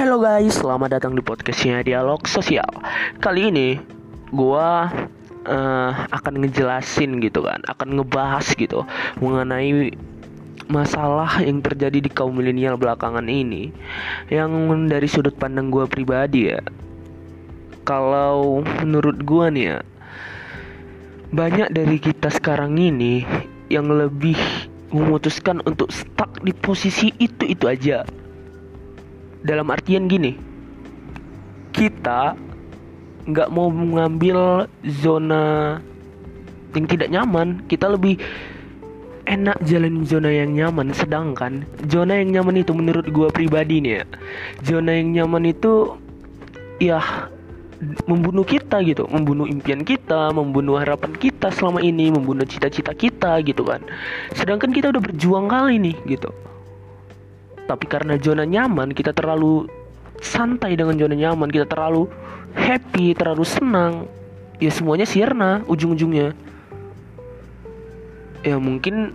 Halo guys, selamat datang di podcastnya Dialog Sosial. Kali ini gua uh, akan ngejelasin gitu kan, akan ngebahas gitu mengenai masalah yang terjadi di kaum milenial belakangan ini yang dari sudut pandang gua pribadi ya. Kalau menurut gua nih ya, banyak dari kita sekarang ini yang lebih memutuskan untuk stuck di posisi itu-itu aja dalam artian gini. Kita nggak mau mengambil zona yang tidak nyaman. Kita lebih enak jalan zona yang nyaman. Sedangkan zona yang nyaman itu menurut gue pribadi nih ya zona yang nyaman itu ya membunuh kita gitu. Membunuh impian kita membunuh harapan kita selama ini membunuh cita-cita kita gitu kan. Sedangkan kita udah berjuang kali nih gitu tapi karena zona nyaman kita terlalu santai dengan zona nyaman. Kita terlalu happy terlalu senang. Ya semuanya sirna ujung-ujungnya. Ya mungkin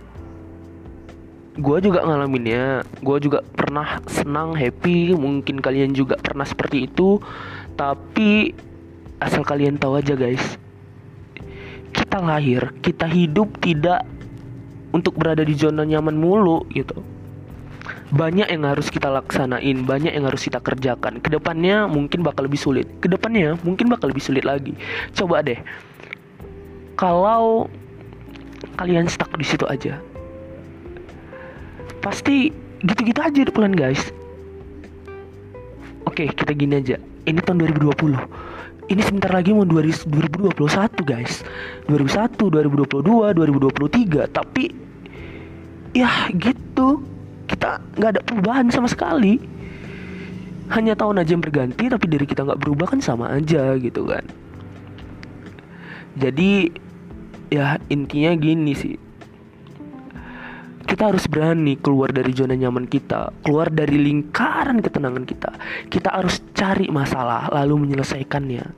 gue juga ngalaminnya gue juga pernah senang happy. Mungkin kalian juga pernah seperti itu. Tapi asal kalian tahu aja guys. Kita lahir kita hidup tidak untuk berada di zona nyaman mulu gitu banyak yang harus kita laksanain, banyak yang harus kita kerjakan. Ke depannya mungkin bakal lebih sulit. Ke depannya mungkin bakal lebih sulit lagi. Coba deh, kalau kalian stuck di situ aja, pasti gitu-gitu aja pelan guys. Oke, kita gini aja. Ini tahun 2020. Ini sebentar lagi mau 2021 guys 2001, 2022, 2023 Tapi Ya gitu kita nggak ada perubahan sama sekali hanya tahun aja yang berganti tapi diri kita nggak berubah kan sama aja gitu kan jadi ya intinya gini sih kita harus berani keluar dari zona nyaman kita, keluar dari lingkaran ketenangan kita. Kita harus cari masalah lalu menyelesaikannya.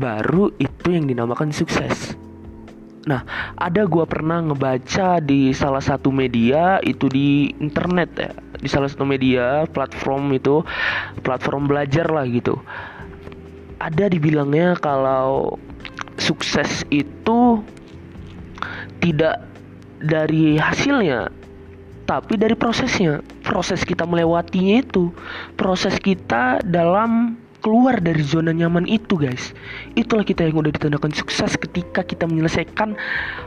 Baru itu yang dinamakan sukses. Nah, ada gua pernah ngebaca di salah satu media itu di internet ya, di salah satu media platform itu platform belajar lah gitu. Ada dibilangnya kalau sukses itu tidak dari hasilnya, tapi dari prosesnya. Proses kita melewatinya itu, proses kita dalam keluar dari zona nyaman itu guys. Itulah kita yang udah ditandakan sukses ketika kita menyelesaikan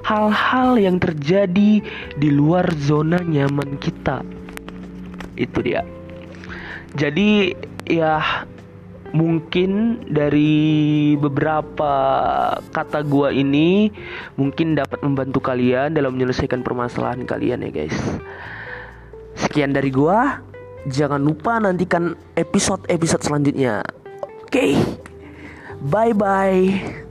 hal-hal yang terjadi di luar zona nyaman kita. Itu dia. Jadi ya mungkin dari beberapa kata gua ini mungkin dapat membantu kalian dalam menyelesaikan permasalahan kalian ya guys. Sekian dari gua. Jangan lupa nantikan episode-episode selanjutnya Okay? Bye-bye.